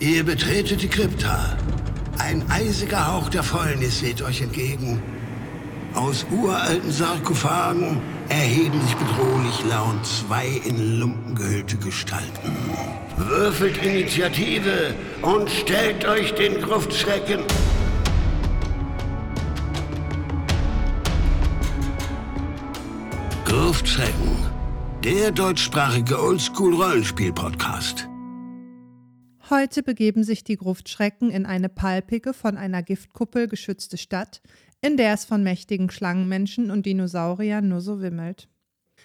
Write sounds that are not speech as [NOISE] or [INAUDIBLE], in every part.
Ihr betretet die Krypta. Ein eisiger Hauch der Fäulnis weht euch entgegen. Aus uralten Sarkophagen erheben sich bedrohlich laut zwei in Lumpen gehüllte Gestalten. Würfelt Initiative und stellt euch den Gruftschrecken. Gruftschrecken, der deutschsprachige Oldschool-Rollenspiel-Podcast. Heute begeben sich die Gruftschrecken in eine palpige, von einer Giftkuppel geschützte Stadt, in der es von mächtigen Schlangenmenschen und Dinosauriern nur so wimmelt.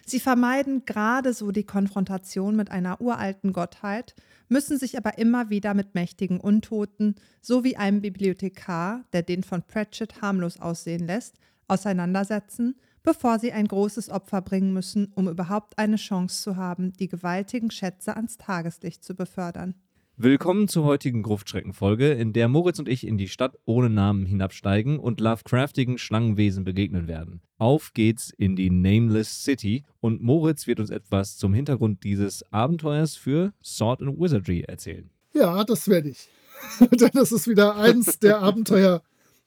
Sie vermeiden gerade so die Konfrontation mit einer uralten Gottheit, müssen sich aber immer wieder mit mächtigen Untoten sowie einem Bibliothekar, der den von Pratchett harmlos aussehen lässt, auseinandersetzen, bevor sie ein großes Opfer bringen müssen, um überhaupt eine Chance zu haben, die gewaltigen Schätze ans Tageslicht zu befördern. Willkommen zur heutigen Gruftschreckenfolge, in der Moritz und ich in die Stadt ohne Namen hinabsteigen und Lovecraftigen Schlangenwesen begegnen werden. Auf geht's in die Nameless City und Moritz wird uns etwas zum Hintergrund dieses Abenteuers für Sword and Wizardry erzählen. Ja, das werde ich. [LAUGHS] Denn das ist wieder eins der Abenteuer,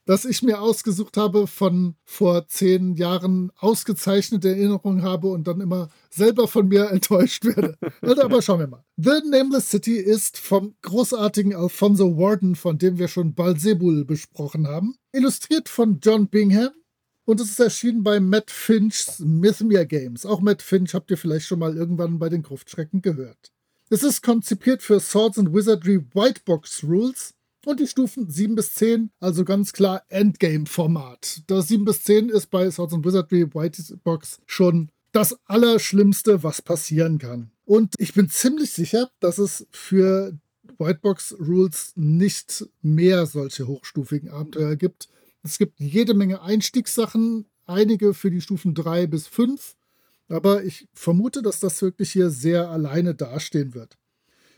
das ich mir ausgesucht habe, von vor zehn Jahren ausgezeichnete Erinnerungen habe und dann immer selber von mir [LAUGHS] enttäuscht werde. Also, aber schauen wir mal. The Nameless City ist vom großartigen Alfonso Warden, von dem wir schon Balsebul besprochen haben, illustriert von John Bingham. Und es ist erschienen bei Matt Finch's Mythmere Games. Auch Matt Finch habt ihr vielleicht schon mal irgendwann bei den Gruftschrecken gehört. Es ist konzipiert für Swords and Wizardry Whitebox Rules und die Stufen 7 bis 10, also ganz klar Endgame-Format. Das 7 bis 10 ist bei Swords and Wizardry Whitebox schon das Allerschlimmste, was passieren kann. Und ich bin ziemlich sicher, dass es für Whitebox Rules nicht mehr solche hochstufigen Abenteuer gibt. Es gibt jede Menge Einstiegssachen, einige für die Stufen 3 bis 5, aber ich vermute, dass das wirklich hier sehr alleine dastehen wird.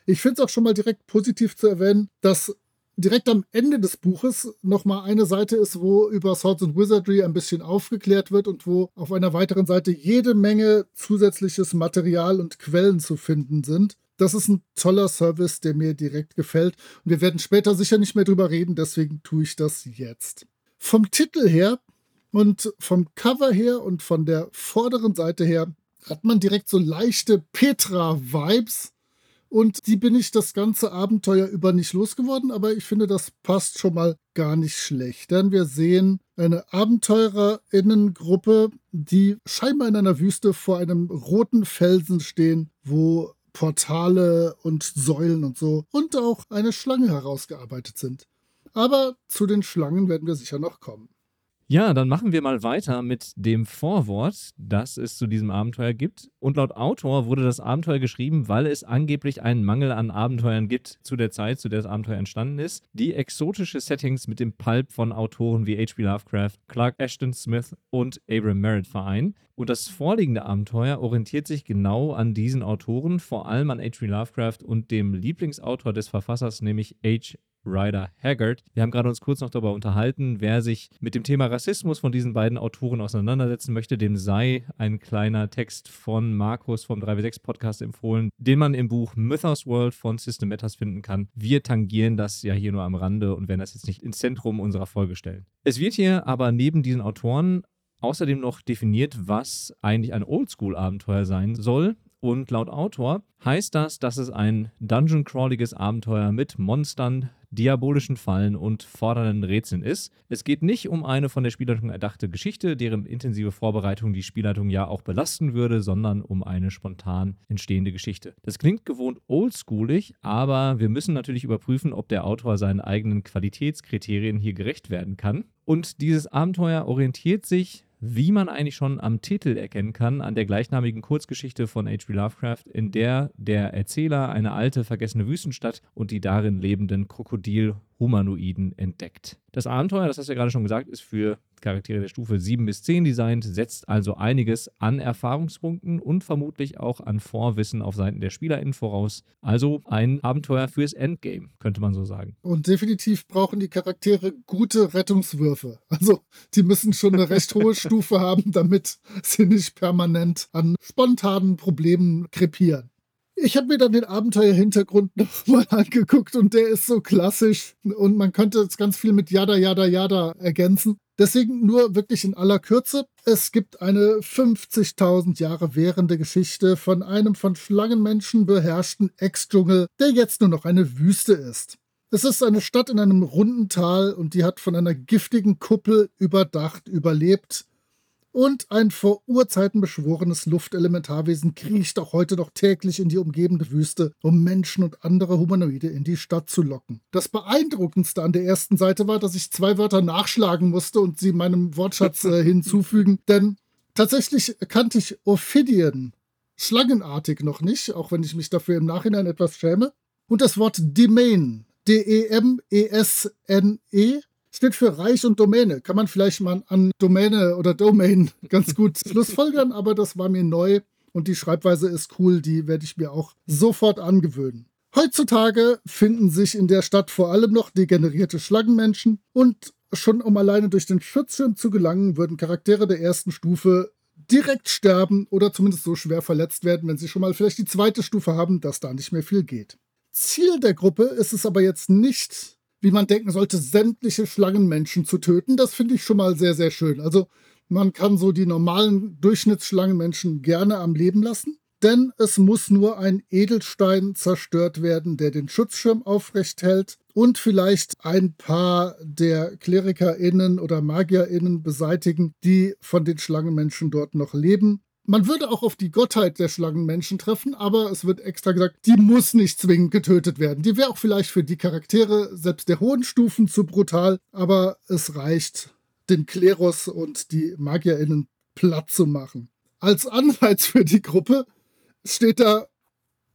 Ich finde es auch schon mal direkt positiv zu erwähnen, dass direkt am Ende des Buches nochmal eine Seite ist, wo über Swords and Wizardry ein bisschen aufgeklärt wird und wo auf einer weiteren Seite jede Menge zusätzliches Material und Quellen zu finden sind. Das ist ein toller Service, der mir direkt gefällt. Und wir werden später sicher nicht mehr drüber reden, deswegen tue ich das jetzt. Vom Titel her und vom Cover her und von der vorderen Seite her hat man direkt so leichte Petra-Vibes und die bin ich das ganze Abenteuer über nicht losgeworden, aber ich finde, das passt schon mal gar nicht schlecht. Denn wir sehen eine Abenteurerinnengruppe, die scheinbar in einer Wüste vor einem roten Felsen stehen, wo Portale und Säulen und so und auch eine Schlange herausgearbeitet sind. Aber zu den Schlangen werden wir sicher noch kommen. Ja, dann machen wir mal weiter mit dem Vorwort, das es zu diesem Abenteuer gibt. Und laut Autor wurde das Abenteuer geschrieben, weil es angeblich einen Mangel an Abenteuern gibt zu der Zeit, zu der das Abenteuer entstanden ist, die exotische Settings mit dem Pulp von Autoren wie H.P. Lovecraft, Clark Ashton Smith und Abram Merritt vereinen. Und das vorliegende Abenteuer orientiert sich genau an diesen Autoren, vor allem an H.P. Lovecraft und dem Lieblingsautor des Verfassers, nämlich H. Ryder Haggard. Wir haben gerade uns kurz noch darüber unterhalten, wer sich mit dem Thema Rassismus von diesen beiden Autoren auseinandersetzen möchte, dem sei ein kleiner Text von Markus vom 3W6 Podcast empfohlen, den man im Buch Mythos World von System Matters finden kann. Wir tangieren das ja hier nur am Rande und werden das jetzt nicht ins Zentrum unserer Folge stellen. Es wird hier aber neben diesen Autoren außerdem noch definiert, was eigentlich ein Oldschool-Abenteuer sein soll. Und laut Autor heißt das, dass es ein dungeon-crawliges Abenteuer mit Monstern, diabolischen Fallen und fordernden Rätseln ist. Es geht nicht um eine von der Spielleitung erdachte Geschichte, deren intensive Vorbereitung die Spielleitung ja auch belasten würde, sondern um eine spontan entstehende Geschichte. Das klingt gewohnt oldschoolig, aber wir müssen natürlich überprüfen, ob der Autor seinen eigenen Qualitätskriterien hier gerecht werden kann. Und dieses Abenteuer orientiert sich wie man eigentlich schon am Titel erkennen kann, an der gleichnamigen Kurzgeschichte von H.P. Lovecraft, in der der Erzähler eine alte, vergessene Wüstenstadt und die darin lebenden Krokodil-Humanoiden entdeckt. Das Abenteuer, das hast du ja gerade schon gesagt, ist für Charaktere der Stufe 7 bis 10 designt, setzt also einiges an Erfahrungspunkten und vermutlich auch an Vorwissen auf Seiten der SpielerInnen voraus. Also ein Abenteuer fürs Endgame, könnte man so sagen. Und definitiv brauchen die Charaktere gute Rettungswürfe. Also die müssen schon eine recht hohe Stufe haben, damit sie nicht permanent an spontanen Problemen krepieren. Ich habe mir dann den Abenteuerhintergrund [LAUGHS] nochmal angeguckt und der ist so klassisch und man könnte jetzt ganz viel mit Yada Yada Yada ergänzen. Deswegen nur wirklich in aller Kürze. Es gibt eine 50.000 Jahre währende Geschichte von einem von Schlangenmenschen beherrschten Ex-Dschungel, der jetzt nur noch eine Wüste ist. Es ist eine Stadt in einem runden Tal und die hat von einer giftigen Kuppel überdacht überlebt. Und ein vor Urzeiten beschworenes Luftelementarwesen kriecht auch heute noch täglich in die umgebende Wüste, um Menschen und andere Humanoide in die Stadt zu locken. Das Beeindruckendste an der ersten Seite war, dass ich zwei Wörter nachschlagen musste und sie meinem Wortschatz äh, [LAUGHS] hinzufügen, denn tatsächlich kannte ich Ophidian schlangenartig noch nicht, auch wenn ich mich dafür im Nachhinein etwas schäme. Und das Wort Domain D-E-M-E-S-N-E e steht für Reich und Domäne. Kann man vielleicht mal an Domäne oder Domain [LAUGHS] ganz gut schlussfolgern, aber das war mir neu und die Schreibweise ist cool, die werde ich mir auch sofort angewöhnen. Heutzutage finden sich in der Stadt vor allem noch degenerierte Schlangenmenschen und schon um alleine durch den Schutzschirm zu gelangen, würden Charaktere der ersten Stufe direkt sterben oder zumindest so schwer verletzt werden, wenn sie schon mal vielleicht die zweite Stufe haben, dass da nicht mehr viel geht. Ziel der Gruppe ist es aber jetzt nicht, wie man denken sollte, sämtliche Schlangenmenschen zu töten. Das finde ich schon mal sehr, sehr schön. Also man kann so die normalen Durchschnittsschlangenmenschen gerne am Leben lassen, denn es muss nur ein Edelstein zerstört werden, der den Schutzschirm aufrecht hält und vielleicht ein paar der KlerikerInnen oder MagierInnen beseitigen, die von den Schlangenmenschen dort noch leben. Man würde auch auf die Gottheit der Schlangenmenschen treffen, aber es wird extra gesagt, die muss nicht zwingend getötet werden. Die wäre auch vielleicht für die Charaktere selbst der hohen Stufen zu brutal, aber es reicht, den Klerus und die MagierInnen platt zu machen. Als Anreiz für die Gruppe steht da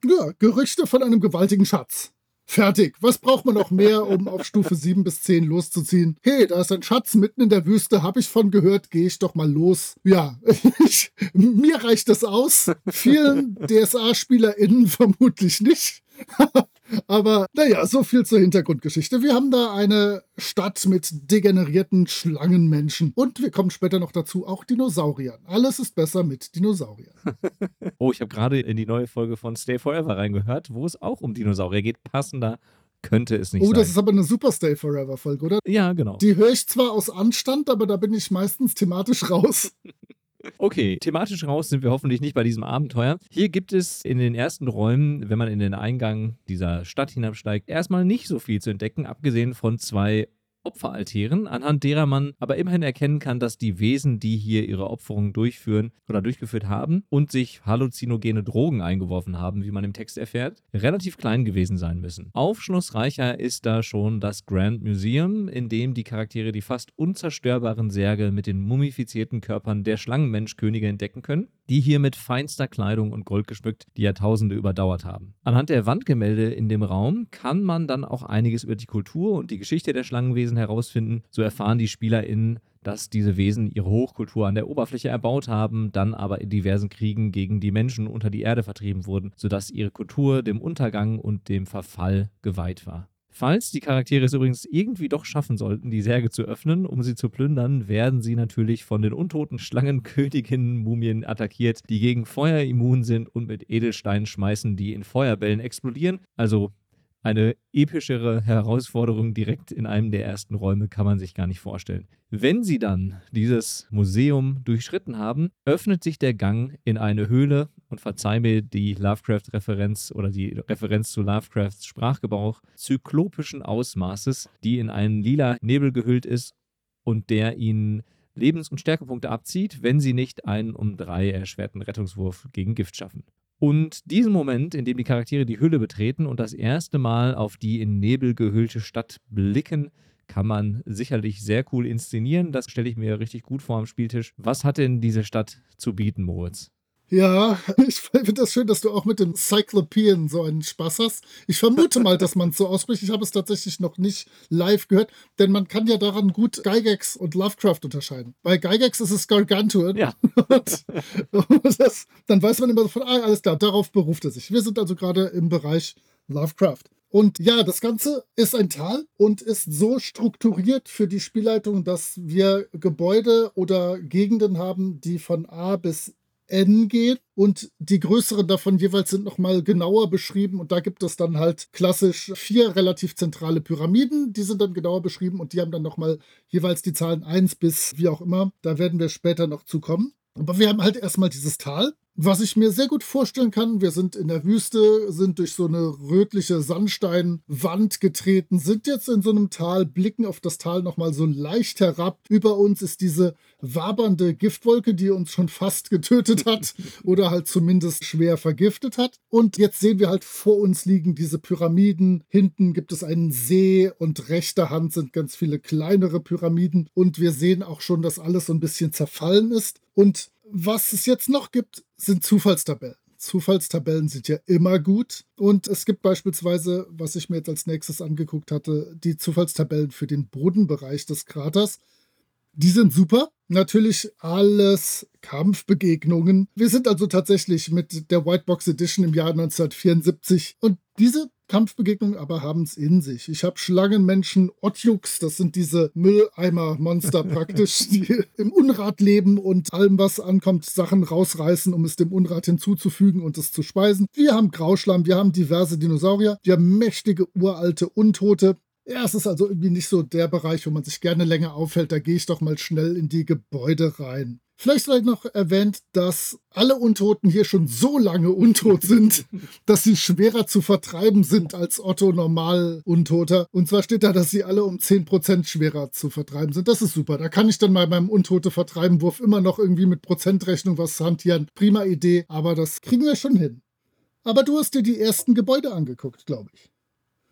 ja, Gerüchte von einem gewaltigen Schatz. Fertig. Was braucht man noch mehr, um auf Stufe 7 bis 10 loszuziehen? Hey, da ist ein Schatz mitten in der Wüste, habe ich von gehört, gehe ich doch mal los. Ja, ich, [LAUGHS] mir reicht das aus. Vielen DSA-SpielerInnen vermutlich nicht. [LAUGHS] Aber naja, so viel zur Hintergrundgeschichte. Wir haben da eine Stadt mit degenerierten Schlangenmenschen. Und wir kommen später noch dazu, auch Dinosauriern. Alles ist besser mit Dinosauriern. [LAUGHS] oh, ich habe gerade in die neue Folge von Stay Forever reingehört, wo es auch um Dinosaurier geht. Passender könnte es nicht oh, sein. Oh, das ist aber eine Super Stay Forever Folge, oder? Ja, genau. Die höre ich zwar aus Anstand, aber da bin ich meistens thematisch raus. [LAUGHS] Okay, thematisch raus sind wir hoffentlich nicht bei diesem Abenteuer. Hier gibt es in den ersten Räumen, wenn man in den Eingang dieser Stadt hinabsteigt, erstmal nicht so viel zu entdecken, abgesehen von zwei Opferaltären, anhand derer man aber immerhin erkennen kann, dass die Wesen, die hier ihre Opferungen durchführen oder durchgeführt haben und sich halluzinogene Drogen eingeworfen haben, wie man im Text erfährt, relativ klein gewesen sein müssen. Aufschlussreicher ist da schon das Grand Museum, in dem die Charaktere die fast unzerstörbaren Särge mit den mumifizierten Körpern der Schlangenmenschkönige entdecken können, die hier mit feinster Kleidung und Gold geschmückt die Jahrtausende überdauert haben. Anhand der Wandgemälde in dem Raum kann man dann auch einiges über die Kultur und die Geschichte der Schlangenwesen Wesen herausfinden. So erfahren die SpielerInnen, dass diese Wesen ihre Hochkultur an der Oberfläche erbaut haben, dann aber in diversen Kriegen gegen die Menschen unter die Erde vertrieben wurden, sodass ihre Kultur dem Untergang und dem Verfall geweiht war. Falls die Charaktere es übrigens irgendwie doch schaffen sollten, die Särge zu öffnen, um sie zu plündern, werden sie natürlich von den untoten Schlangenköniginnen-Mumien attackiert, die gegen Feuer immun sind und mit Edelsteinen schmeißen, die in Feuerbällen explodieren. Also eine epischere Herausforderung direkt in einem der ersten Räume kann man sich gar nicht vorstellen. Wenn sie dann dieses Museum durchschritten haben, öffnet sich der Gang in eine Höhle und verzeih mir die Lovecraft-Referenz oder die Referenz zu Lovecrafts Sprachgebrauch zyklopischen Ausmaßes, die in einen lila Nebel gehüllt ist und der ihnen Lebens- und Stärkepunkte abzieht, wenn sie nicht einen um drei erschwerten Rettungswurf gegen Gift schaffen. Und diesen Moment, in dem die Charaktere die Hülle betreten und das erste Mal auf die in Nebel gehüllte Stadt blicken, kann man sicherlich sehr cool inszenieren. Das stelle ich mir richtig gut vor am Spieltisch. Was hat denn diese Stadt zu bieten, Moritz? Ja, [LAUGHS] ich finde das schön, dass du auch mit den Cyclopean so einen Spaß hast. Ich vermute mal, dass man es so ausspricht. Ich habe es tatsächlich noch nicht live gehört, denn man kann ja daran gut Gygax und Lovecraft unterscheiden. Bei Gygax ist es Gargantuan. Ja. [LAUGHS] Und, und [LAUGHS] das, dann weiß man immer von, ah, alles klar, darauf beruft er sich. Wir sind also gerade im Bereich Lovecraft. Und ja, das Ganze ist ein Tal und ist so strukturiert für die Spielleitung, dass wir Gebäude oder Gegenden haben, die von A bis N gehen und die größeren davon jeweils sind nochmal genauer beschrieben und da gibt es dann halt klassisch vier relativ zentrale Pyramiden, die sind dann genauer beschrieben und die haben dann nochmal jeweils die Zahlen 1 bis wie auch immer. Da werden wir später noch zukommen. Aber wir haben halt erstmal dieses Tal was ich mir sehr gut vorstellen kann, wir sind in der Wüste, sind durch so eine rötliche Sandsteinwand getreten, sind jetzt in so einem Tal, blicken auf das Tal nochmal so leicht herab. Über uns ist diese wabernde Giftwolke, die uns schon fast getötet hat [LAUGHS] oder halt zumindest schwer vergiftet hat. Und jetzt sehen wir halt vor uns liegen diese Pyramiden. Hinten gibt es einen See und rechter Hand sind ganz viele kleinere Pyramiden. Und wir sehen auch schon, dass alles so ein bisschen zerfallen ist. Und was es jetzt noch gibt, sind Zufallstabellen. Zufallstabellen sind ja immer gut. Und es gibt beispielsweise, was ich mir jetzt als nächstes angeguckt hatte, die Zufallstabellen für den Bodenbereich des Kraters. Die sind super. Natürlich alles Kampfbegegnungen. Wir sind also tatsächlich mit der Whitebox Edition im Jahr 1974. Und diese Kampfbegegnungen aber haben es in sich. Ich habe Schlangenmenschen, Otjuks, das sind diese Mülleimer-Monster [LAUGHS] praktisch, die im Unrat leben und allem, was ankommt, Sachen rausreißen, um es dem Unrat hinzuzufügen und es zu speisen. Wir haben Grauschlamm, wir haben diverse Dinosaurier, wir haben mächtige, uralte Untote. Ja, es ist also irgendwie nicht so der Bereich, wo man sich gerne länger aufhält. Da gehe ich doch mal schnell in die Gebäude rein. Vielleicht sei noch erwähnt, dass alle Untoten hier schon so lange untot sind, [LAUGHS] dass sie schwerer zu vertreiben sind als Otto normal Untoter. Und zwar steht da, dass sie alle um 10% schwerer zu vertreiben sind. Das ist super. Da kann ich dann mal beim Untote vertreiben Wurf immer noch irgendwie mit Prozentrechnung was hantieren. Prima Idee, aber das kriegen wir schon hin. Aber du hast dir die ersten Gebäude angeguckt, glaube ich.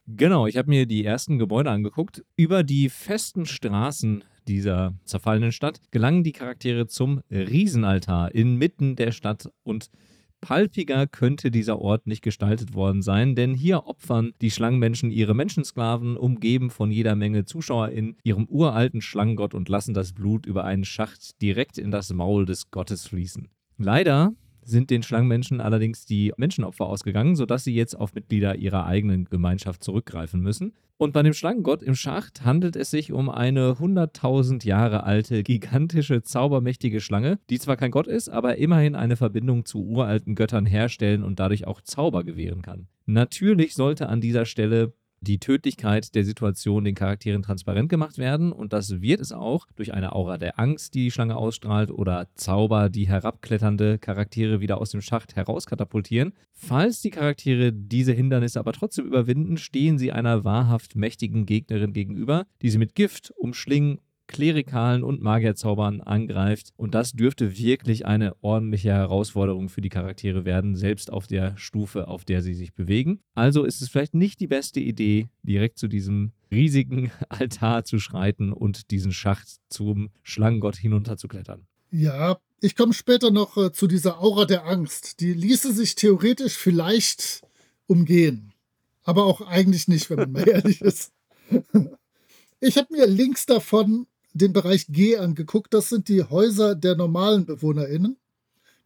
Genau, ich habe mir die ersten Gebäude angeguckt. Über die festen Straßen dieser zerfallenen Stadt gelangen die Charaktere zum Riesenaltar inmitten der Stadt und Palpiger könnte dieser Ort nicht gestaltet worden sein, denn hier opfern die Schlangenmenschen ihre Menschensklaven, umgeben von jeder Menge ZuschauerInnen, ihrem uralten Schlangengott und lassen das Blut über einen Schacht direkt in das Maul des Gottes fließen. Leider sind den Schlangenmenschen allerdings die Menschenopfer ausgegangen, sodass sie jetzt auf Mitglieder ihrer eigenen Gemeinschaft zurückgreifen müssen. Und bei dem Schlangengott im Schacht handelt es sich um eine 100.000 Jahre alte, gigantische, zaubermächtige Schlange, die zwar kein Gott ist, aber immerhin eine Verbindung zu uralten Göttern herstellen und dadurch auch Zauber gewähren kann. Natürlich sollte an dieser Stelle die Tödlichkeit der Situation den Charakteren transparent gemacht werden und das wird es auch durch eine Aura der Angst, die die Schlange ausstrahlt oder Zauber, die herabkletternde Charaktere wieder aus dem Schacht herauskatapultieren. Falls die Charaktere diese Hindernisse aber trotzdem überwinden, stehen sie einer wahrhaft mächtigen Gegnerin gegenüber, die sie mit Gift umschlingen Klerikalen und Magierzaubern angreift. Und das dürfte wirklich eine ordentliche Herausforderung für die Charaktere werden, selbst auf der Stufe, auf der sie sich bewegen. Also ist es vielleicht nicht die beste Idee, direkt zu diesem riesigen [LAUGHS] Altar zu schreiten und diesen Schacht zum Schlangengott hinunterzuklettern. Ja, ich komme später noch äh, zu dieser Aura der Angst. Die ließe sich theoretisch vielleicht umgehen. Aber auch eigentlich nicht, wenn man mal [LAUGHS] ehrlich ist. Ich habe mir links davon den Bereich G angeguckt. Das sind die Häuser der normalen BewohnerInnen.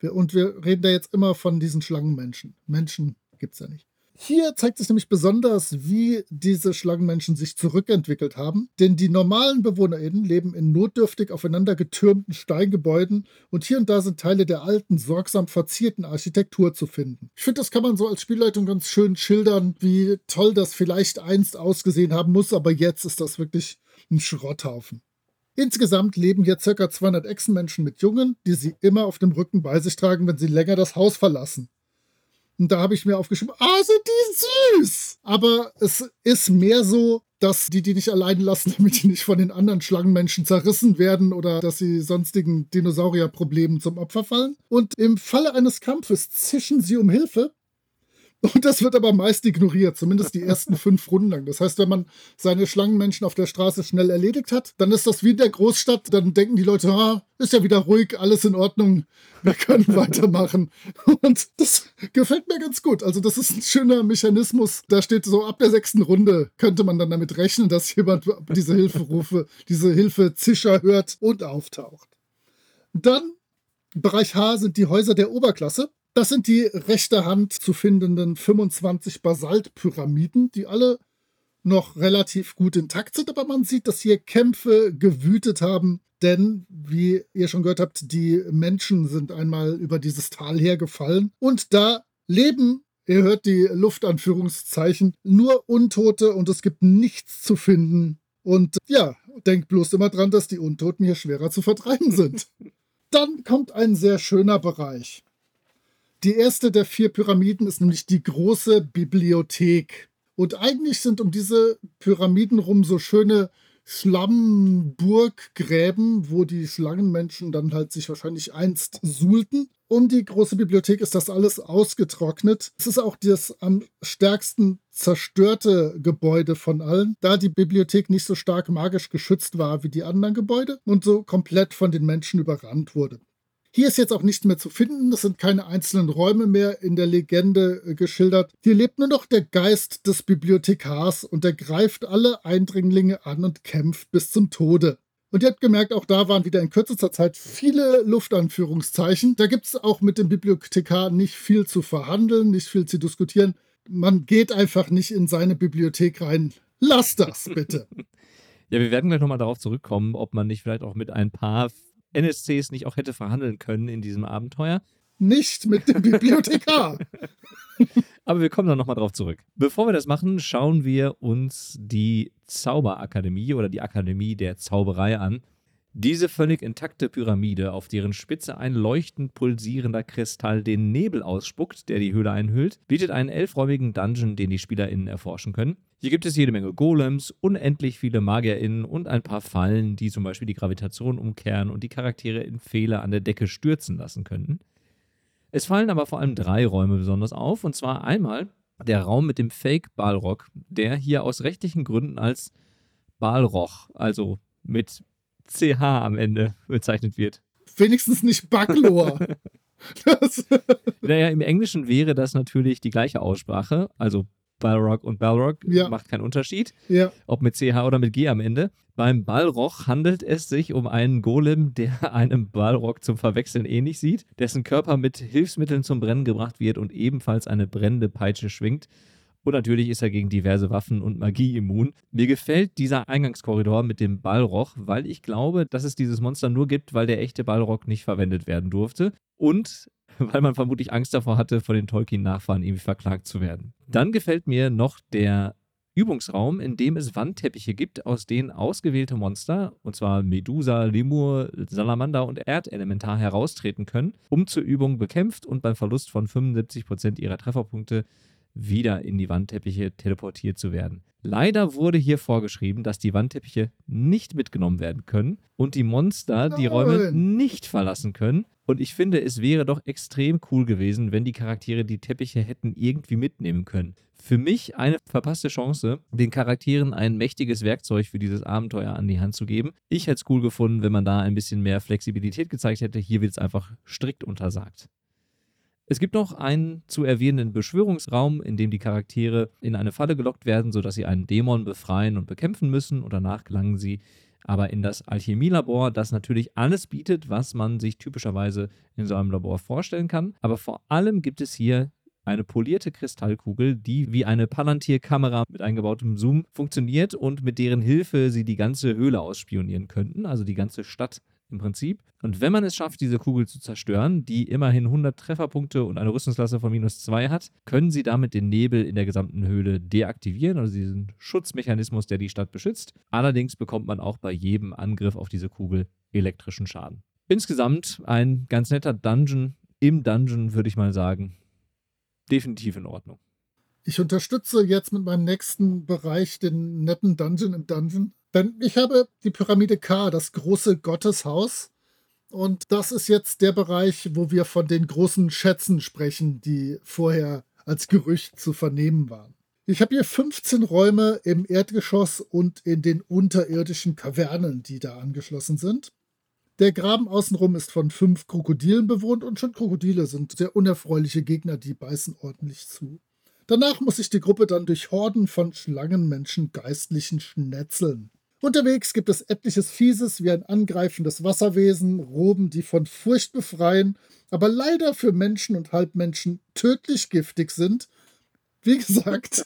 Und wir reden da jetzt immer von diesen Schlangenmenschen. Menschen gibt es ja nicht. Hier zeigt sich nämlich besonders, wie diese Schlangenmenschen sich zurückentwickelt haben. Denn die normalen BewohnerInnen leben in notdürftig aufeinander getürmten Steingebäuden und hier und da sind Teile der alten, sorgsam verzierten Architektur zu finden. Ich finde, das kann man so als Spielleitung ganz schön schildern, wie toll das vielleicht einst ausgesehen haben muss, aber jetzt ist das wirklich ein Schrotthaufen. Insgesamt leben hier ca. 200 Echsenmenschen mit Jungen, die sie immer auf dem Rücken bei sich tragen, wenn sie länger das Haus verlassen. Und da habe ich mir aufgeschrieben, ah, sind die süß! Aber es ist mehr so, dass die die nicht allein lassen, [LAUGHS] damit die nicht von den anderen Schlangenmenschen zerrissen werden oder dass sie sonstigen Dinosaurierproblemen zum Opfer fallen. Und im Falle eines Kampfes zischen sie um Hilfe, und das wird aber meist ignoriert, zumindest die ersten [LAUGHS] fünf Runden lang. Das heißt, wenn man seine Schlangenmenschen auf der Straße schnell erledigt hat, dann ist das wie in der Großstadt. Dann denken die Leute, ah, ist ja wieder ruhig, alles in Ordnung, wir können [LAUGHS] weitermachen. Und das gefällt mir ganz gut. Also, das ist ein schöner Mechanismus. Da steht so, ab der sechsten Runde könnte man dann damit rechnen, dass jemand diese Hilferufe, diese Hilfezischer hört und auftaucht. Dann Bereich H sind die Häuser der Oberklasse. Das sind die rechter Hand zu findenden 25 Basaltpyramiden, die alle noch relativ gut intakt sind, aber man sieht, dass hier Kämpfe gewütet haben, denn, wie ihr schon gehört habt, die Menschen sind einmal über dieses Tal hergefallen und da leben, ihr hört die Luftanführungszeichen, nur Untote und es gibt nichts zu finden. Und ja, denkt bloß immer dran, dass die Untoten hier schwerer zu vertreiben sind. [LAUGHS] Dann kommt ein sehr schöner Bereich. Die erste der vier Pyramiden ist nämlich die große Bibliothek. Und eigentlich sind um diese Pyramiden rum so schöne Schlammburggräben, wo die Schlangenmenschen dann halt sich wahrscheinlich einst suhlten. Um die große Bibliothek ist das alles ausgetrocknet. Es ist auch das am stärksten zerstörte Gebäude von allen, da die Bibliothek nicht so stark magisch geschützt war wie die anderen Gebäude und so komplett von den Menschen überrannt wurde. Hier ist jetzt auch nichts mehr zu finden. Es sind keine einzelnen Räume mehr in der Legende äh, geschildert. Hier lebt nur noch der Geist des Bibliothekars und er greift alle Eindringlinge an und kämpft bis zum Tode. Und ihr habt gemerkt, auch da waren wieder in kürzester Zeit viele Luftanführungszeichen. Da gibt es auch mit dem Bibliothekar nicht viel zu verhandeln, nicht viel zu diskutieren. Man geht einfach nicht in seine Bibliothek rein. Lass das bitte. [LAUGHS] Ja, wir werden gleich nochmal darauf zurückkommen, ob man nicht vielleicht auch mit ein paar NSCs nicht auch hätte verhandeln können in diesem Abenteuer. Nicht mit dem Bibliothekar. [LAUGHS] Aber wir kommen da nochmal drauf zurück. Bevor wir das machen, schauen wir uns die Zauberakademie oder die Akademie der Zauberei an. Diese völlig intakte Pyramide, auf deren Spitze ein leuchtend pulsierender Kristall den Nebel ausspuckt, der die Höhle einhüllt, bietet einen elfräumigen Dungeon, den die SpielerInnen erforschen können. Hier gibt es jede Menge Golems, unendlich viele MagierInnen und ein paar Fallen, die zum Beispiel die Gravitation umkehren und die Charaktere in Fehler an der Decke stürzen lassen könnten. Es fallen aber vor allem drei Räume besonders auf, und zwar einmal der Raum mit dem Fake-Balrog, der hier aus rechtlichen Gründen als Balroch, also mit CH am Ende bezeichnet wird. Wenigstens nicht Baglor. [LAUGHS] naja, im Englischen wäre das natürlich die gleiche Aussprache, also Balrog und Balrog ja. macht keinen Unterschied, ja. ob mit CH oder mit G am Ende. Beim Balrog handelt es sich um einen Golem, der [LAUGHS] einem Balrog zum Verwechseln ähnlich sieht, dessen Körper mit Hilfsmitteln zum Brennen gebracht wird und ebenfalls eine brennende Peitsche schwingt. Und natürlich ist er gegen diverse Waffen und Magie immun. Mir gefällt dieser Eingangskorridor mit dem Ballroch, weil ich glaube, dass es dieses Monster nur gibt, weil der echte Ballrock nicht verwendet werden durfte. Und [LAUGHS] weil man vermutlich Angst davor hatte, von den Tolkien-Nachfahren irgendwie verklagt zu werden. Dann gefällt mir noch der Übungsraum, in dem es Wandteppiche gibt, aus denen ausgewählte Monster, und zwar Medusa, Lemur, Salamander und Erdelementar heraustreten können, um zur Übung bekämpft und beim Verlust von 75% ihrer Trefferpunkte wieder in die Wandteppiche teleportiert zu werden. Leider wurde hier vorgeschrieben, dass die Wandteppiche nicht mitgenommen werden können und die Monster Nein. die Räume nicht verlassen können. Und ich finde, es wäre doch extrem cool gewesen, wenn die Charaktere die Teppiche hätten irgendwie mitnehmen können. Für mich eine verpasste Chance, den Charakteren ein mächtiges Werkzeug für dieses Abenteuer an die Hand zu geben. Ich hätte es cool gefunden, wenn man da ein bisschen mehr Flexibilität gezeigt hätte. Hier wird es einfach strikt untersagt. Es gibt noch einen zu erwähnenden Beschwörungsraum, in dem die Charaktere in eine Falle gelockt werden, sodass sie einen Dämon befreien und bekämpfen müssen und danach gelangen sie aber in das Alchemielabor, das natürlich alles bietet, was man sich typischerweise in so einem Labor vorstellen kann. Aber vor allem gibt es hier eine polierte Kristallkugel, die wie eine Palantir-Kamera mit eingebautem Zoom funktioniert und mit deren Hilfe sie die ganze Höhle ausspionieren könnten, also die ganze Stadt im Prinzip. Und wenn man es schafft, diese Kugel zu zerstören, die immerhin 100 Trefferpunkte und eine Rüstungsklasse von minus 2 hat, können sie damit den Nebel in der gesamten Höhle deaktivieren, also diesen Schutzmechanismus, der die Stadt beschützt. Allerdings bekommt man auch bei jedem Angriff auf diese Kugel elektrischen Schaden. Insgesamt ein ganz netter Dungeon. Im Dungeon würde ich mal sagen, definitiv in Ordnung. Ich unterstütze jetzt mit meinem nächsten Bereich den netten Dungeon im Dungeon. Denn ich habe die Pyramide K, das große Gotteshaus. Und das ist jetzt der Bereich, wo wir von den großen Schätzen sprechen, die vorher als Gerücht zu vernehmen waren. Ich habe hier 15 Räume im Erdgeschoss und in den unterirdischen Kavernen, die da angeschlossen sind. Der Graben außenrum ist von fünf Krokodilen bewohnt und schon Krokodile sind sehr unerfreuliche Gegner, die beißen ordentlich zu. Danach muss sich die Gruppe dann durch Horden von Schlangenmenschen geistlichen schnetzeln. Unterwegs gibt es etliches Fieses wie ein angreifendes Wasserwesen, Roben, die von Furcht befreien, aber leider für Menschen und Halbmenschen tödlich giftig sind, Wie [LAUGHS] gesagt,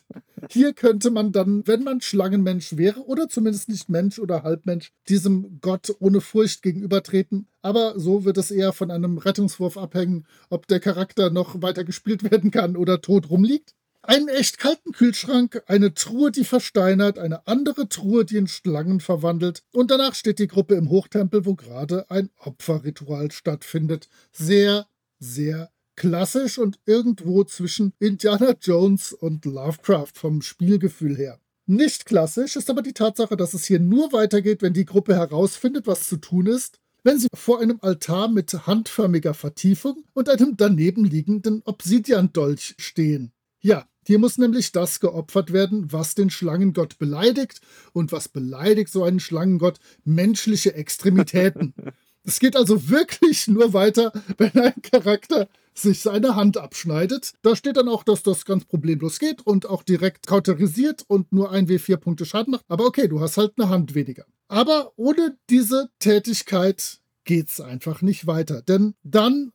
hier könnte man dann, wenn man Schlangenmensch wäre oder zumindest nicht Mensch oder Halbmensch, diesem Gott ohne Furcht gegenübertreten. Aber so wird es eher von einem Rettungswurf abhängen, ob der Charakter noch weiter gespielt werden kann oder tot rumliegt. Einen echt kalten Kühlschrank, eine Truhe, die versteinert, eine andere Truhe, die in Schlangen verwandelt. Und danach steht die Gruppe im Hochtempel, wo gerade ein Opferritual stattfindet. Sehr, sehr klassisch und irgendwo zwischen Indiana Jones und Lovecraft vom Spielgefühl her. Nicht klassisch ist aber die Tatsache, dass es hier nur weitergeht, wenn die Gruppe herausfindet, was zu tun ist, wenn sie vor einem Altar mit handförmiger Vertiefung und einem daneben liegenden Obsidian-Dolch stehen. Ja, hier muss nämlich das geopfert werden, was den Schlangengott beleidigt. Und was beleidigt so einen Schlangengott? Menschliche Extremitäten. [LAUGHS] Es geht also wirklich nur weiter, wenn ein Charakter sich seine Hand abschneidet. Da steht dann auch, dass das ganz problemlos geht und auch direkt kauterisiert und nur ein W4 Punkte Schaden macht. Aber okay, du hast halt eine Hand weniger. Aber ohne diese Tätigkeit geht's einfach nicht weiter. Denn dann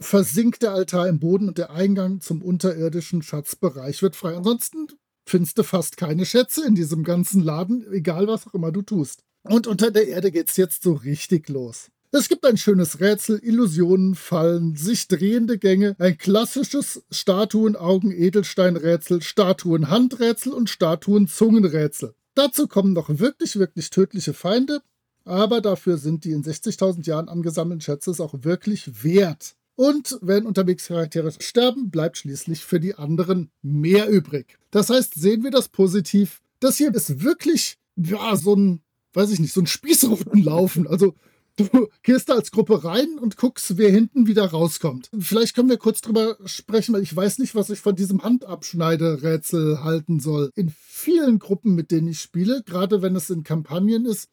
versinkt der Altar im Boden und der Eingang zum unterirdischen Schatzbereich wird frei. Ansonsten findest du fast keine Schätze in diesem ganzen Laden, egal was auch immer du tust. Und unter der Erde geht's jetzt so richtig los. Es gibt ein schönes Rätsel, Illusionen, Fallen, sich drehende Gänge, ein klassisches Statuen-Augen-Edelstein-Rätsel, Statuen-Handrätsel und Statuen-Zungenrätsel. Dazu kommen noch wirklich, wirklich tödliche Feinde, aber dafür sind die in 60.000 Jahren angesammelten Schätze es auch wirklich wert. Und wenn unterwegs Charaktere sterben, bleibt schließlich für die anderen mehr übrig. Das heißt, sehen wir das positiv. Das hier ist wirklich, ja, so ein, weiß ich nicht, so ein Spießrutenlaufen. Also Du gehst da als Gruppe rein und guckst, wer hinten wieder rauskommt. Vielleicht können wir kurz drüber sprechen, weil ich weiß nicht, was ich von diesem Handabschneiderätsel halten soll. In vielen Gruppen, mit denen ich spiele, gerade wenn es in Kampagnen ist,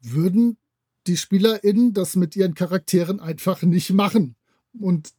würden die SpielerInnen das mit ihren Charakteren einfach nicht machen. Und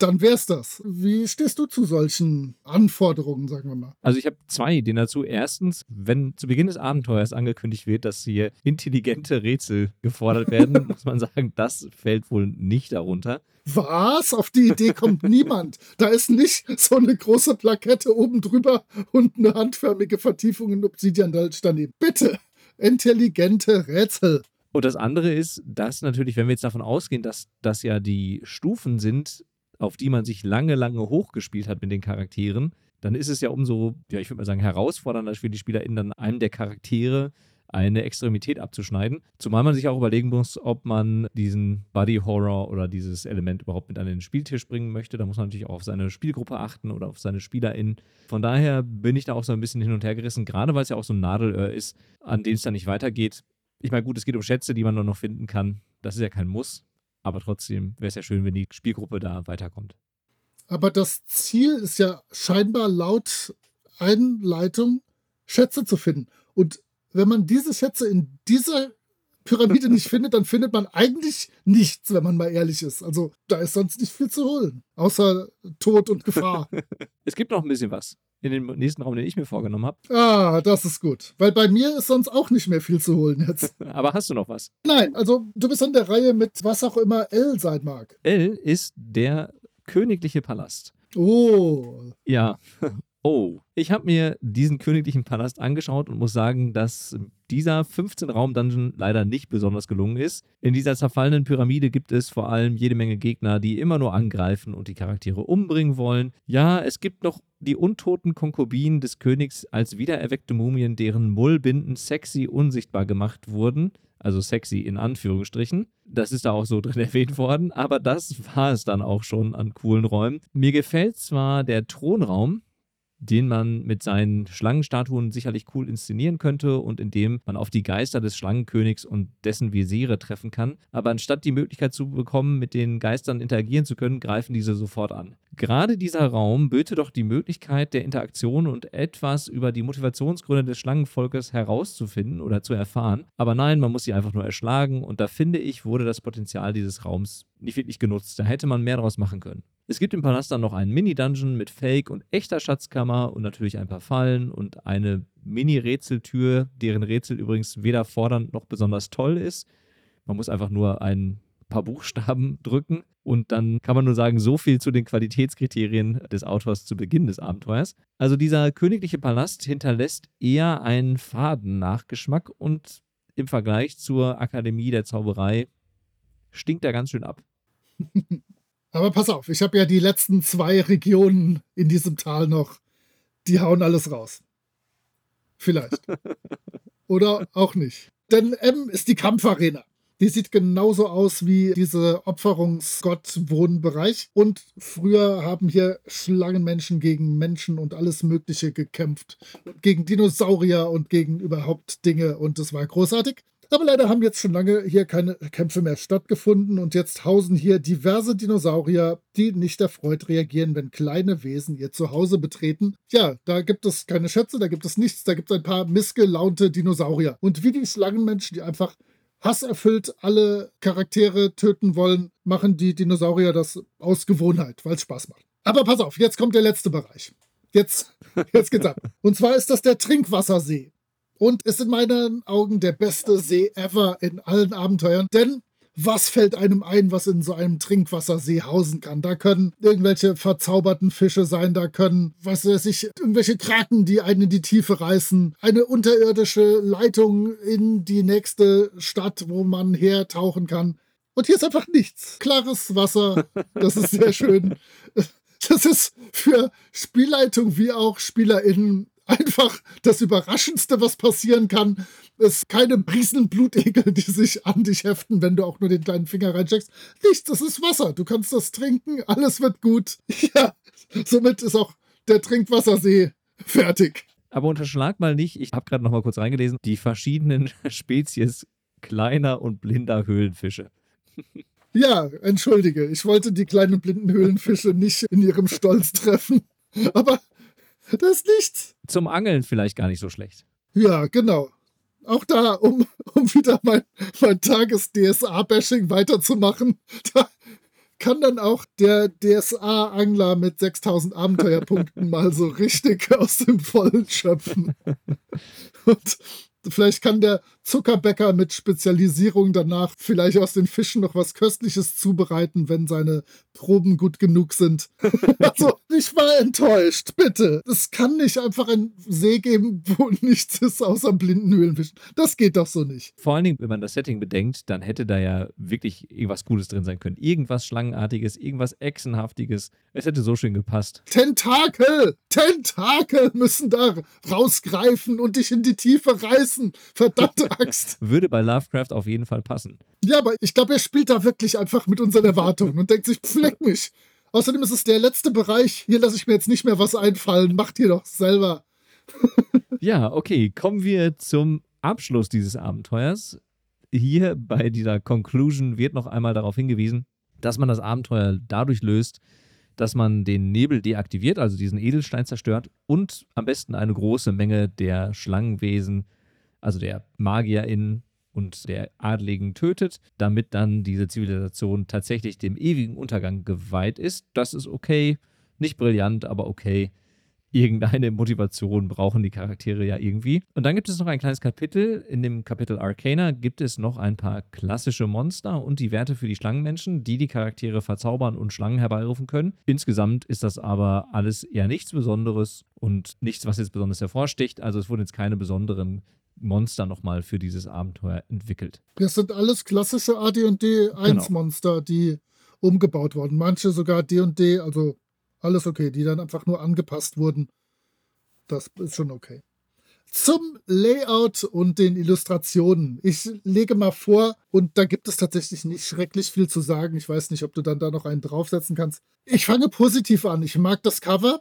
dann wär's das. Wie stehst du zu solchen Anforderungen, sagen wir mal? Also ich habe zwei Ideen dazu. Erstens, wenn zu Beginn des Abenteuers angekündigt wird, dass hier intelligente Rätsel gefordert werden, [LAUGHS] muss man sagen, das fällt wohl nicht darunter. Was? Auf die Idee kommt niemand. Da ist nicht so eine große Plakette oben drüber und eine handförmige Vertiefung in Obsidian daneben. Bitte, intelligente Rätsel. Und das andere ist, dass natürlich, wenn wir jetzt davon ausgehen, dass das ja die Stufen sind, auf die man sich lange, lange hochgespielt hat mit den Charakteren, dann ist es ja umso, ja, ich würde mal sagen, herausfordernder für die SpielerInnen, dann einem der Charaktere eine Extremität abzuschneiden. Zumal man sich auch überlegen muss, ob man diesen Body Horror oder dieses Element überhaupt mit an den Spieltisch bringen möchte. Da muss man natürlich auch auf seine Spielgruppe achten oder auf seine SpielerInnen. Von daher bin ich da auch so ein bisschen hin und her gerissen, gerade weil es ja auch so ein Nadelöhr ist, an dem es dann nicht weitergeht. Ich meine, gut, es geht um Schätze, die man nur noch finden kann. Das ist ja kein Muss. Aber trotzdem wäre es ja schön, wenn die Spielgruppe da weiterkommt. Aber das Ziel ist ja scheinbar laut Einleitung, Schätze zu finden. Und wenn man diese Schätze in dieser Pyramide nicht [LAUGHS] findet, dann findet man eigentlich nichts, wenn man mal ehrlich ist. Also da ist sonst nicht viel zu holen, außer Tod und Gefahr. [LAUGHS] es gibt noch ein bisschen was in dem nächsten Raum, den ich mir vorgenommen habe. Ah, das ist gut. Weil bei mir ist sonst auch nicht mehr viel zu holen jetzt. [LAUGHS] Aber hast du noch was? Nein, also du bist an der Reihe mit was auch immer L sein mag. L ist der königliche Palast. Oh. Ja. Oh, ich habe mir diesen königlichen Palast angeschaut und muss sagen, dass dieser 15-Raum-Dungeon leider nicht besonders gelungen ist. In dieser zerfallenen Pyramide gibt es vor allem jede Menge Gegner, die immer nur angreifen und die Charaktere umbringen wollen. Ja, es gibt noch die untoten Konkubinen des Königs als wiedererweckte Mumien, deren Mullbinden sexy unsichtbar gemacht wurden. Also sexy in Anführungsstrichen. Das ist da auch so drin [LAUGHS] erwähnt worden, aber das war es dann auch schon an coolen Räumen. Mir gefällt zwar der Thronraum, den man mit seinen Schlangenstatuen sicherlich cool inszenieren könnte und in dem man auf die Geister des Schlangenkönigs und dessen Visiere treffen kann. Aber anstatt die Möglichkeit zu bekommen, mit den Geistern interagieren zu können, greifen diese sofort an. Gerade dieser Raum böte doch die Möglichkeit der Interaktion und etwas über die Motivationsgründe des Schlangenvolkes herauszufinden oder zu erfahren. Aber nein, man muss sie einfach nur erschlagen und da finde ich, wurde das Potenzial dieses Raums nicht wirklich genutzt. Da hätte man mehr daraus machen können. Es gibt im Palast dann noch einen Mini-Dungeon mit Fake und echter Schatzkammer und natürlich ein paar Fallen und eine Mini-Rätseltür, deren Rätsel übrigens weder fordernd noch besonders toll ist. Man muss einfach nur einen paar Buchstaben [LAUGHS] drücken. Und dann kann man nur sagen, so viel zu den Qualitätskriterien des Autors zu Beginn des Abenteuers. Also dieser königliche Palast hinterlässt eher einen faden Nachgeschmack und im Vergleich zur Akademie der Zauberei stinkt er ganz schön ab. [LAUGHS] Aber pass auf, ich habe ja die letzten zwei Regionen in diesem Tal noch. Die hauen alles raus. Vielleicht. [LAUGHS] Oder auch nicht. Denn M ist die Kampfarena. Die sieht genauso aus wie diese Opferungsgott-Wohnbereich. Und früher haben hier Schlangenmenschen gegen Menschen und alles Mögliche gekämpft. Gegen Dinosaurier und gegen überhaupt Dinge. Und das war großartig. Aber leider haben jetzt schon lange hier keine Kämpfe mehr stattgefunden und jetzt hausen hier diverse Dinosaurier, die nicht erfreut reagieren, wenn kleine Wesen ihr Zuhause betreten. Ja, da gibt es keine Schätze, da gibt es nichts, da gibt es ein paar missgelaunte Dinosaurier. Und wie die Schlangenmenschen, die einfach hasserfüllt alle Charaktere töten wollen, machen die Dinosaurier das aus Gewohnheit, weil es Spaß macht. Aber pass auf, jetzt kommt der letzte Bereich. Jetzt, jetzt geht's ab. Und zwar ist das der Trinkwassersee und ist in meinen Augen der beste See ever in allen Abenteuern. Denn was fällt einem ein, was in so einem Trinkwassersee hausen kann? Da können irgendwelche verzauberten Fische sein, da können, was weiß ich, irgendwelche Kraken, die einen in die Tiefe reißen, eine unterirdische Leitung in die nächste Stadt, wo man hertauchen kann. Und hier ist einfach nichts. Klares Wasser, das ist sehr schön. Das ist für Spielleitung wie auch SpielerInnen einfach das Überraschendste, was passieren kann. Es keine riesen Blutegel, die sich an dich heften, wenn du auch nur den kleinen Finger reinsteckst. Nichts, das ist Wasser. Du kannst das trinken, alles wird gut. [LAUGHS] Ja, somit ist auch der Trinkwassersee fertig. Aber unterschlag mal nicht, ich habe gerade noch mal kurz reingelesen, die verschiedenen [LAUGHS] Spezies kleiner und blinder Höhlenfische. [LAUGHS] Ja, entschuldige, ich wollte die kleinen blinden Höhlenfische nicht in ihrem Stolz treffen. Aber das ist nichts. Zum Angeln vielleicht gar nicht so schlecht. Ja, genau. Auch da, um, um wieder mein, mein Tages-DSA-Bashing weiterzumachen, [LAUGHS] da kann dann auch der DSA-Angler mit 6000 Abenteuerpunkten [LAUGHS] mal so richtig aus dem Vollen schöpfen. Und Vielleicht kann der Zuckerbäcker mit Spezialisierung danach vielleicht aus den Fischen noch was Köstliches zubereiten, wenn seine Proben gut genug sind. [LAUGHS] also, ich war enttäuscht, bitte. Es kann nicht einfach einen See geben, wo [LAUGHS] nichts ist außer blinden Höhlenfischen. Das geht doch so nicht. Vor allen Dingen, wenn man das Setting bedenkt, dann hätte da ja wirklich irgendwas Cooles drin sein können. Irgendwas Schlangenartiges, irgendwas Echsenhaftiges. Es hätte so schön gepasst. Tentakel! Tentakel müssen da rausgreifen und dich in die Tiefe reißen. Verdammte Axt. Würde bei Lovecraft auf jeden Fall passen. Ja, aber ich glaube, er spielt da wirklich einfach mit unseren Erwartungen und denkt sich, fleck mich. Außerdem ist es der letzte Bereich. Hier lasse ich mir jetzt nicht mehr was einfallen. Macht ihr doch selber. [LAUGHS] ja, okay. Kommen wir zum Abschluss dieses Abenteuers. Hier bei dieser Conclusion wird noch einmal darauf hingewiesen, dass man das Abenteuer dadurch löst, dass man den Nebel deaktiviert, also diesen Edelstein zerstört und am besten eine große Menge der Schlangenwesen, also der MagierInnen und der Adligen tötet, damit dann diese Zivilisation tatsächlich dem ewigen Untergang geweiht ist. Das ist okay, nicht brillant, aber okay irgendeine [LAUGHS] Motivation brauchen die Charaktere ja irgendwie. Und dann gibt es noch ein kleines Kapitel. In dem Kapitel Arcana gibt es noch ein paar klassische Monster und die Werte für die Schlangenmenschen, die die Charaktere verzaubern und Schlangen herbeirufen können. Insgesamt ist das aber alles eher nichts Besonderes und nichts, was jetzt besonders hervorsticht. Also es wurden jetzt keine besonderen Monster nochmal für dieses Abenteuer entwickelt. Das sind alles klassische AD&D 1 genau. Monster, die umgebaut wurden. Manche sogar D&D, also alles okay, die dann einfach nur angepasst wurden. Das ist schon okay. Zum Layout und den Illustrationen. Ich lege mal vor, und da gibt es tatsächlich nicht schrecklich viel zu sagen. Ich weiß nicht, ob du dann da noch einen draufsetzen kannst. Ich fange positiv an. Ich mag das Cover.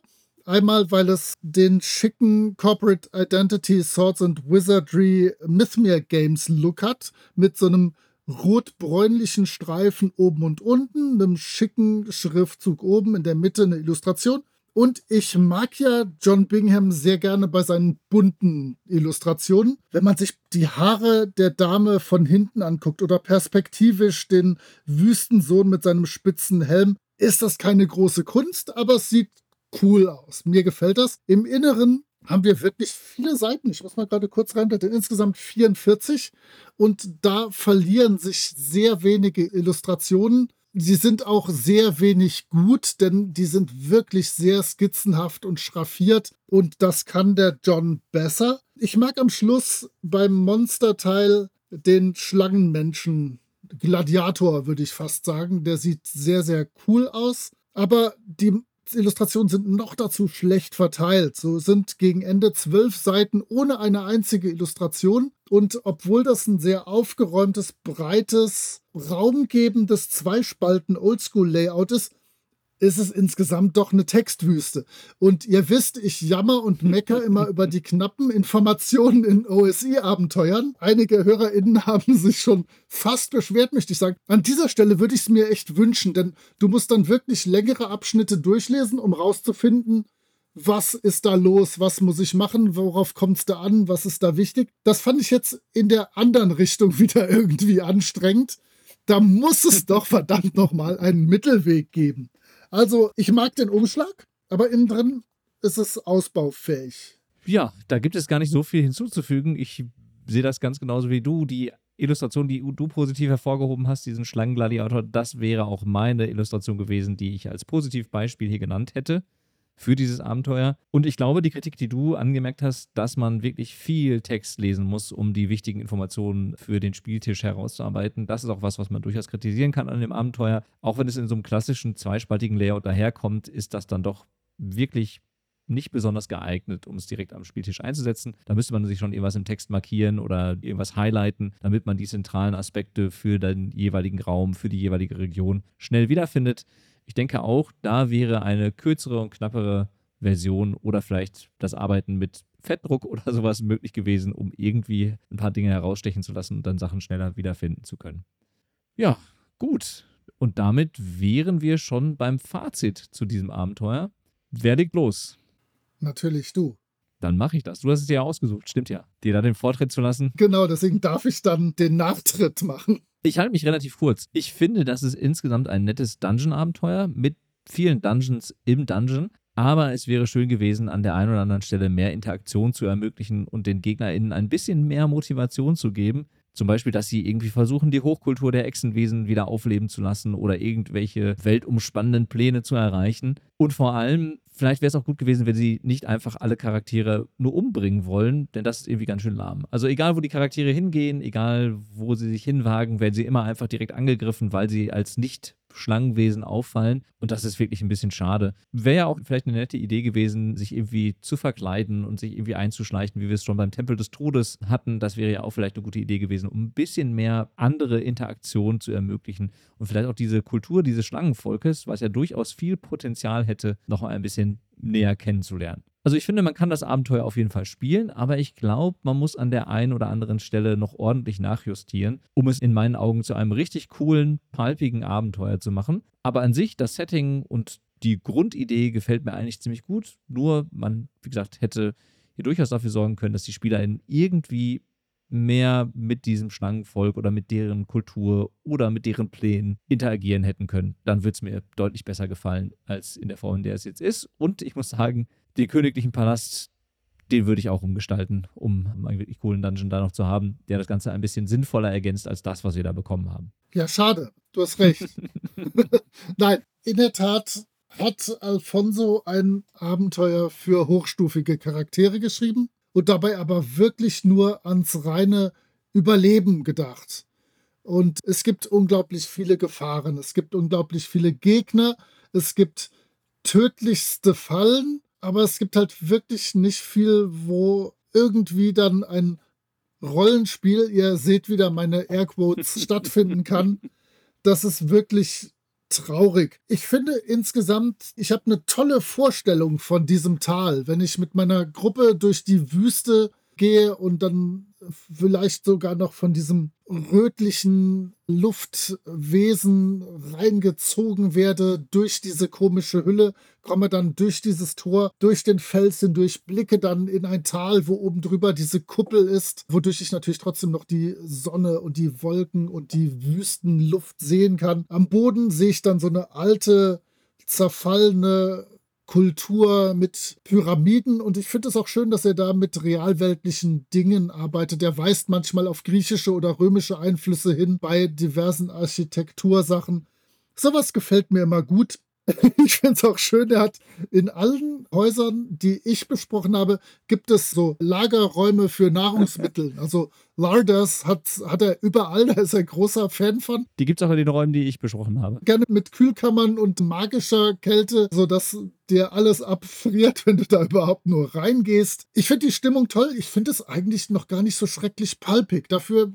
Einmal, weil es den schicken Corporate Identity Swords and Wizardry Mythmere Games Look hat. Mit so einem rot-bräunlichen Streifen oben und unten, einem schicken Schriftzug oben, in der Mitte eine Illustration. Und ich mag ja John Bingham sehr gerne bei seinen bunten Illustrationen. Wenn man sich die Haare der Dame von hinten anguckt oder perspektivisch den Wüstensohn mit seinem spitzen Helm, ist das keine große Kunst, aber es sieht cool aus. Mir gefällt das. Im Inneren haben wir wirklich viele Seiten. Ich muss mal gerade kurz rein, denn insgesamt 44 und da verlieren sich sehr wenige Illustrationen. Sie sind auch sehr wenig gut, denn die sind wirklich sehr skizzenhaft und schraffiert und das kann der John besser. Ich mag am Schluss beim Monsterteil den Schlangenmenschen Gladiator, würde ich fast sagen. Der sieht sehr, sehr cool aus. Aber die Illustrationen sind noch dazu schlecht verteilt. So sind gegen Ende zwölf Seiten ohne eine einzige Illustration. Und obwohl das ein sehr aufgeräumtes, breites, raumgebendes Zweispalten-Oldschool-Layout ist, ist es insgesamt doch eine Textwüste. Und ihr wisst, ich jammer und mecker immer über die knappen Informationen in OSI-Abenteuern. Einige HörerInnen haben sich schon fast beschwert, möchte ich sagen. An dieser Stelle würde ich es mir echt wünschen, denn du musst dann wirklich längere Abschnitte durchlesen, um rauszufinden, was ist da los, was muss ich machen, worauf kommt es da an, was ist da wichtig. Das fand ich jetzt in der anderen Richtung wieder irgendwie anstrengend. Da muss es doch verdammt nochmal einen Mittelweg geben. Also, ich mag den Umschlag, aber innen drin ist es ausbaufähig. Ja, da gibt es gar nicht so viel hinzuzufügen. Ich sehe das ganz genauso wie du. Die Illustration, die du positiv hervorgehoben hast, diesen Schlangengladiator, das wäre auch meine Illustration gewesen, die ich als Positivbeispiel hier genannt hätte für dieses Abenteuer. Und ich glaube, die Kritik, die du angemerkt hast, dass man wirklich viel Text lesen muss, um die wichtigen Informationen für den Spieltisch herauszuarbeiten, das ist auch was, was man durchaus kritisieren kann an dem Abenteuer. Auch wenn es in so einem klassischen zweispaltigen Layout daherkommt, ist das dann doch wirklich nicht besonders geeignet, um es direkt am Spieltisch einzusetzen. Da müsste man sich schon irgendwas im Text markieren oder irgendwas highlighten, damit man die zentralen Aspekte für den jeweiligen Raum, für die jeweilige Region schnell wiederfindet. Ich denke auch, da wäre eine kürzere und knappere Version oder vielleicht das Arbeiten mit Fettdruck [LAUGHS] oder sowas möglich gewesen, um irgendwie ein paar Dinge herausstechen zu lassen und dann Sachen schneller wiederfinden zu können. Ja, gut. Und damit wären wir schon beim Fazit zu diesem Abenteuer. Wer legt los? Natürlich du. Dann mache ich das. Du hast es dir ja ausgesucht, stimmt ja. Dir da den Vortritt zu lassen. Genau, deswegen darf ich dann den Nachtritt machen. Ich halte mich relativ kurz. Ich finde, das ist insgesamt ein nettes Dungeon-Abenteuer mit vielen Dungeons im Dungeon. Aber es wäre schön gewesen, an der einen oder anderen Stelle mehr Interaktion zu ermöglichen und den GegnerInnen ein bisschen mehr Motivation zu geben. Zum Beispiel, dass sie irgendwie versuchen, die Hochkultur der Echsenwesen wieder aufleben zu lassen oder irgendwelche weltumspannenden Pläne zu erreichen. Und vor allem, vielleicht wäre es auch gut gewesen, wenn sie nicht einfach alle Charaktere nur umbringen wollen, denn das ist irgendwie ganz schön lahm. Also egal, wo die Charaktere hingehen, egal, wo sie sich hinwagen, werden sie immer einfach direkt angegriffen, weil sie als nicht Schlangenwesen auffallen. Und das ist wirklich ein bisschen schade. Wäre ja auch vielleicht eine nette Idee gewesen, sich irgendwie zu verkleiden und sich irgendwie einzuschleichen, wie wir es schon beim Tempel des Todes hatten. Das wäre ja auch vielleicht eine gute Idee gewesen, um ein bisschen mehr andere Interaktionen zu ermöglichen und vielleicht auch diese Kultur dieses Schlangenvolkes, was ja durchaus viel Potenzial hätte, noch ein bisschen näher kennenzulernen. Also ich finde, man kann das Abenteuer auf jeden Fall spielen, aber ich glaube, man muss an der einen oder anderen Stelle noch ordentlich nachjustieren, um es in meinen Augen zu einem richtig coolen, palpigen Abenteuer zu machen. Aber an sich, das Setting und die Grundidee gefällt mir eigentlich ziemlich gut. Nur man, wie gesagt, hätte hier durchaus dafür sorgen können, dass die SpielerInnen irgendwie mehr mit diesem Schlangenvolk oder mit deren Kultur oder mit deren Plänen interagieren hätten können. Dann würde es mir deutlich besser gefallen als in der Form, in der es jetzt ist. Und ich muss sagen, den königlichen Palast, den würde ich auch umgestalten, um einen wirklich coolen Dungeon da noch zu haben, der das Ganze ein bisschen sinnvoller ergänzt als das, was wir da bekommen haben. Ja, schade. Du hast recht. [LAUGHS] [LAUGHS] Nein, in der Tat hat Alfonso ein Abenteuer für hochstufige Charaktere geschrieben und dabei aber wirklich nur ans reine Überleben gedacht. Und es gibt unglaublich viele Gefahren, es gibt unglaublich viele Gegner, es gibt tödlichste Fallen, aber es gibt halt wirklich nicht viel, wo irgendwie dann ein Rollenspiel, ihr seht wieder meine Airquotes, [LAUGHS] stattfinden kann. Das ist wirklich traurig. Ich finde insgesamt, ich habe eine tolle Vorstellung von diesem Tal. Wenn ich mit meiner Gruppe durch die Wüste gehe und dann vielleicht sogar noch von diesem rötlichen Luftwesen reingezogen werde durch diese komische Hülle, komme dann durch dieses Tor, durch den Fels hindurch, blicke dann in ein Tal, wo oben drüber diese Kuppel ist, wodurch ich natürlich trotzdem noch die Sonne und die Wolken und die Wüstenluft sehen kann. Am Boden sehe ich dann so eine alte, zerfallene Kultur, mit Pyramiden. Und ich finde es auch schön, dass er da mit realweltlichen Dingen arbeitet. Er weist manchmal auf griechische oder römische Einflüsse hin bei diversen Architektursachen. Sowas gefällt mir immer gut. [LAUGHS] ich finde es auch schön, er hat in allen Häusern, die ich besprochen habe, gibt es so Lagerräume für Nahrungsmittel. [LAUGHS] Also Larders hat, hat er überall, da ist er großer Fan von. Die gibt es auch in den Räumen, die ich besprochen habe. Gerne mit Kühlkammern und magischer Kälte, sodass dir alles abfriert, [LAUGHS] wenn du da überhaupt nur reingehst. Ich finde die Stimmung toll. Ich finde es eigentlich noch gar nicht so schrecklich palpig. Dafür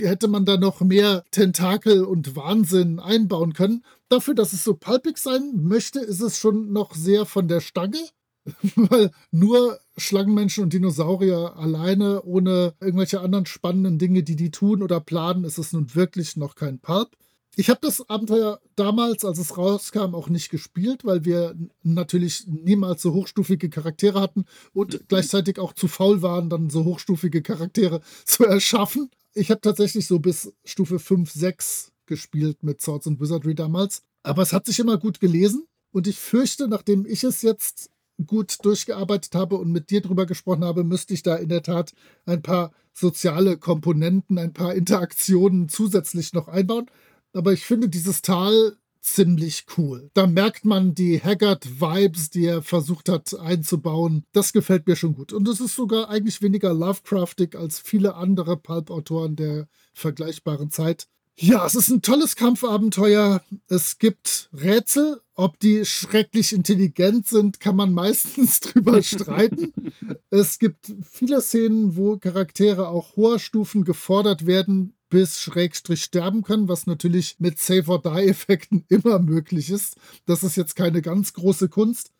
hätte man da noch mehr Tentakel und Wahnsinn einbauen können. Dafür, dass es so palpig sein möchte, ist es schon noch sehr von der Stange. [LAUGHS] Weil nur Schlangenmenschen und Dinosaurier alleine, ohne irgendwelche anderen spannenden Dinge, die die tun oder planen, ist es nun wirklich noch kein Pulp. Ich habe das Abenteuer damals, als es rauskam, auch nicht gespielt, weil wir natürlich niemals so hochstufige Charaktere hatten und gleichzeitig auch zu faul waren, dann so hochstufige Charaktere [LAUGHS] zu erschaffen ich habe tatsächlich so bis Stufe 5, 6 gespielt mit Swords and Wizardry damals. Aber es hat sich immer gut gelesen. Und ich fürchte, nachdem ich es jetzt gut durchgearbeitet habe und mit dir drüber gesprochen habe, müsste ich da in der Tat ein paar soziale Komponenten, ein paar Interaktionen zusätzlich noch einbauen. Aber ich finde dieses Tal ziemlich cool. Da merkt man die Haggard-Vibes, die er versucht hat einzubauen. Das gefällt mir schon gut. Und es ist sogar eigentlich weniger Lovecraftig als viele andere Pulp-Autoren der vergleichbaren Zeit. Ja, es ist ein tolles Kampfabenteuer. Es gibt Rätsel. Ob die schrecklich intelligent sind, kann man [LAUGHS] meistens drüber streiten. [LAUGHS] es gibt viele Szenen, wo Charaktere auch hoher Stufen gefordert werden, bis Schrägstrich sterben können, was natürlich mit Save-or-Die-Effekten [LAUGHS] immer möglich ist. Das ist jetzt keine ganz große Kunst.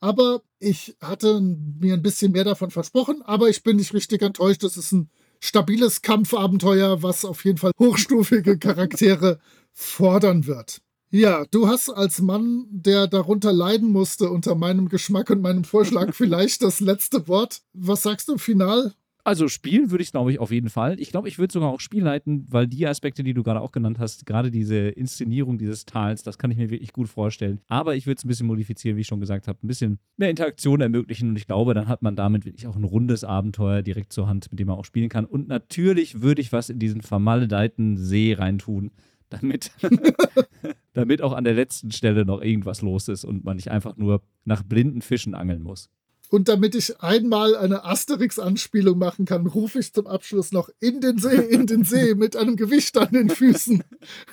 Aber ich hatte mir ein bisschen mehr davon versprochen, aber ich bin nicht richtig enttäuscht. Es ist ein stabiles Kampfabenteuer, was auf jeden Fall hochstufige Charaktere fordern wird. Ja, du hast als Mann, der darunter leiden musste unter meinem Geschmack und meinem Vorschlag [LAUGHS] vielleicht das letzte Wort. Was sagst du final? Also spielen würde ich, glaube ich, auf jeden Fall. Ich glaube, ich würde sogar auch Spiel leiten, weil die Aspekte, die du gerade auch genannt hast, gerade diese Inszenierung dieses Tals, das kann ich mir wirklich gut vorstellen. Aber ich würde es ein bisschen modifizieren, wie ich schon gesagt habe, ein bisschen mehr Interaktion ermöglichen und ich glaube, dann hat man damit wirklich auch ein rundes Abenteuer direkt zur Hand, mit dem man auch spielen kann. Und natürlich würde ich was in diesen vermaledeiten See reintun, damit, [LAUGHS] damit auch an der letzten Stelle noch irgendwas los ist und man nicht einfach nur nach blinden Fischen angeln muss. Und damit ich einmal eine Asterix-Anspielung machen kann, rufe ich zum Abschluss noch in den See, in den See mit einem Gewicht an den Füßen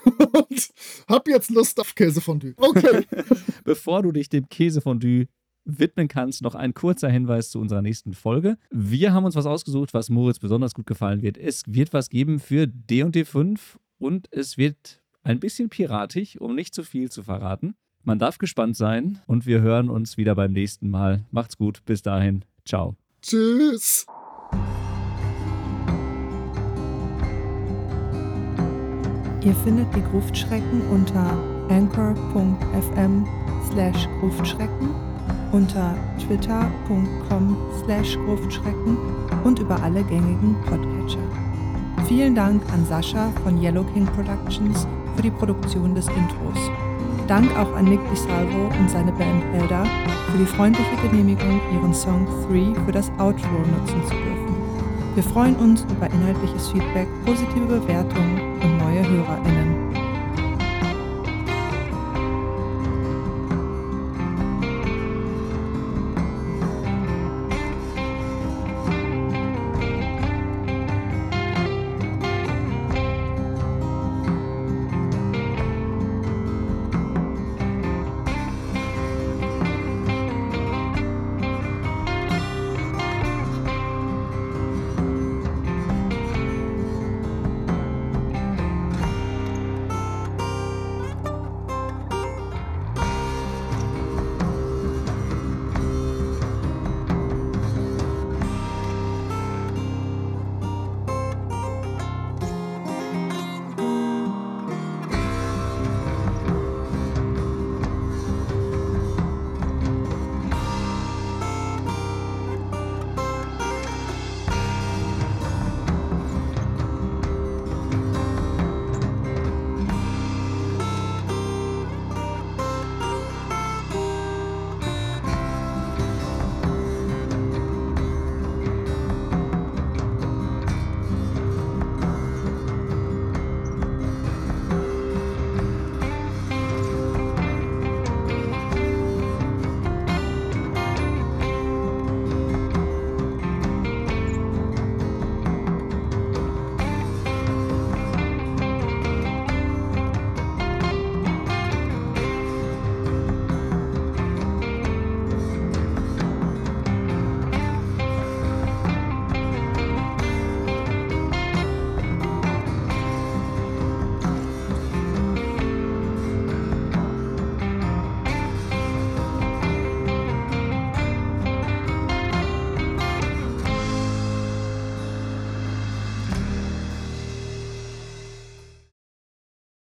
und habe jetzt Lust auf Käsefondue. Okay. [LAUGHS] Bevor du dich dem Käsefondue widmen kannst, noch ein kurzer Hinweis zu unserer nächsten Folge. Wir haben uns was ausgesucht, was Moritz besonders gut gefallen wird. Es wird was geben für D&D 5 und es wird ein bisschen piratisch, um nicht zu viel zu verraten. Man darf gespannt sein und wir hören uns wieder beim nächsten Mal. Macht's gut, bis dahin. Ciao. Tschüss. Ihr findet die Gruftschrecken unter anchor.fm slash Gruftschrecken, unter twitter.com slash Gruftschrecken und über alle gängigen Podcatcher. Vielen Dank an Sascha von Yellow King Productions für die Produktion des Intros. Dank auch an Nick DiSalvo und seine Band Elda für die freundliche Genehmigung, ihren Song 3 für das Outro nutzen zu dürfen. Wir freuen uns über inhaltliches Feedback, positive Bewertungen und neue HörerInnen.